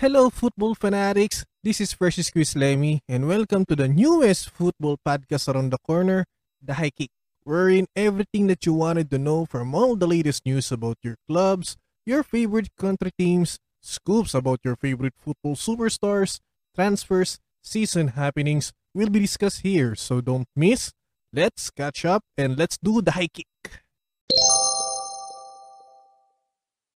Hello, football fanatics. This is Freshly Squeezed Lemmy, and welcome to the newest football podcast around the corner, The High Kick, wherein everything that you wanted to know from all the latest news about your clubs, your favorite country teams, scoops about your favorite football superstars, transfers, season happenings will be discussed here, so don't miss. Let's catch up and let's do the high kick.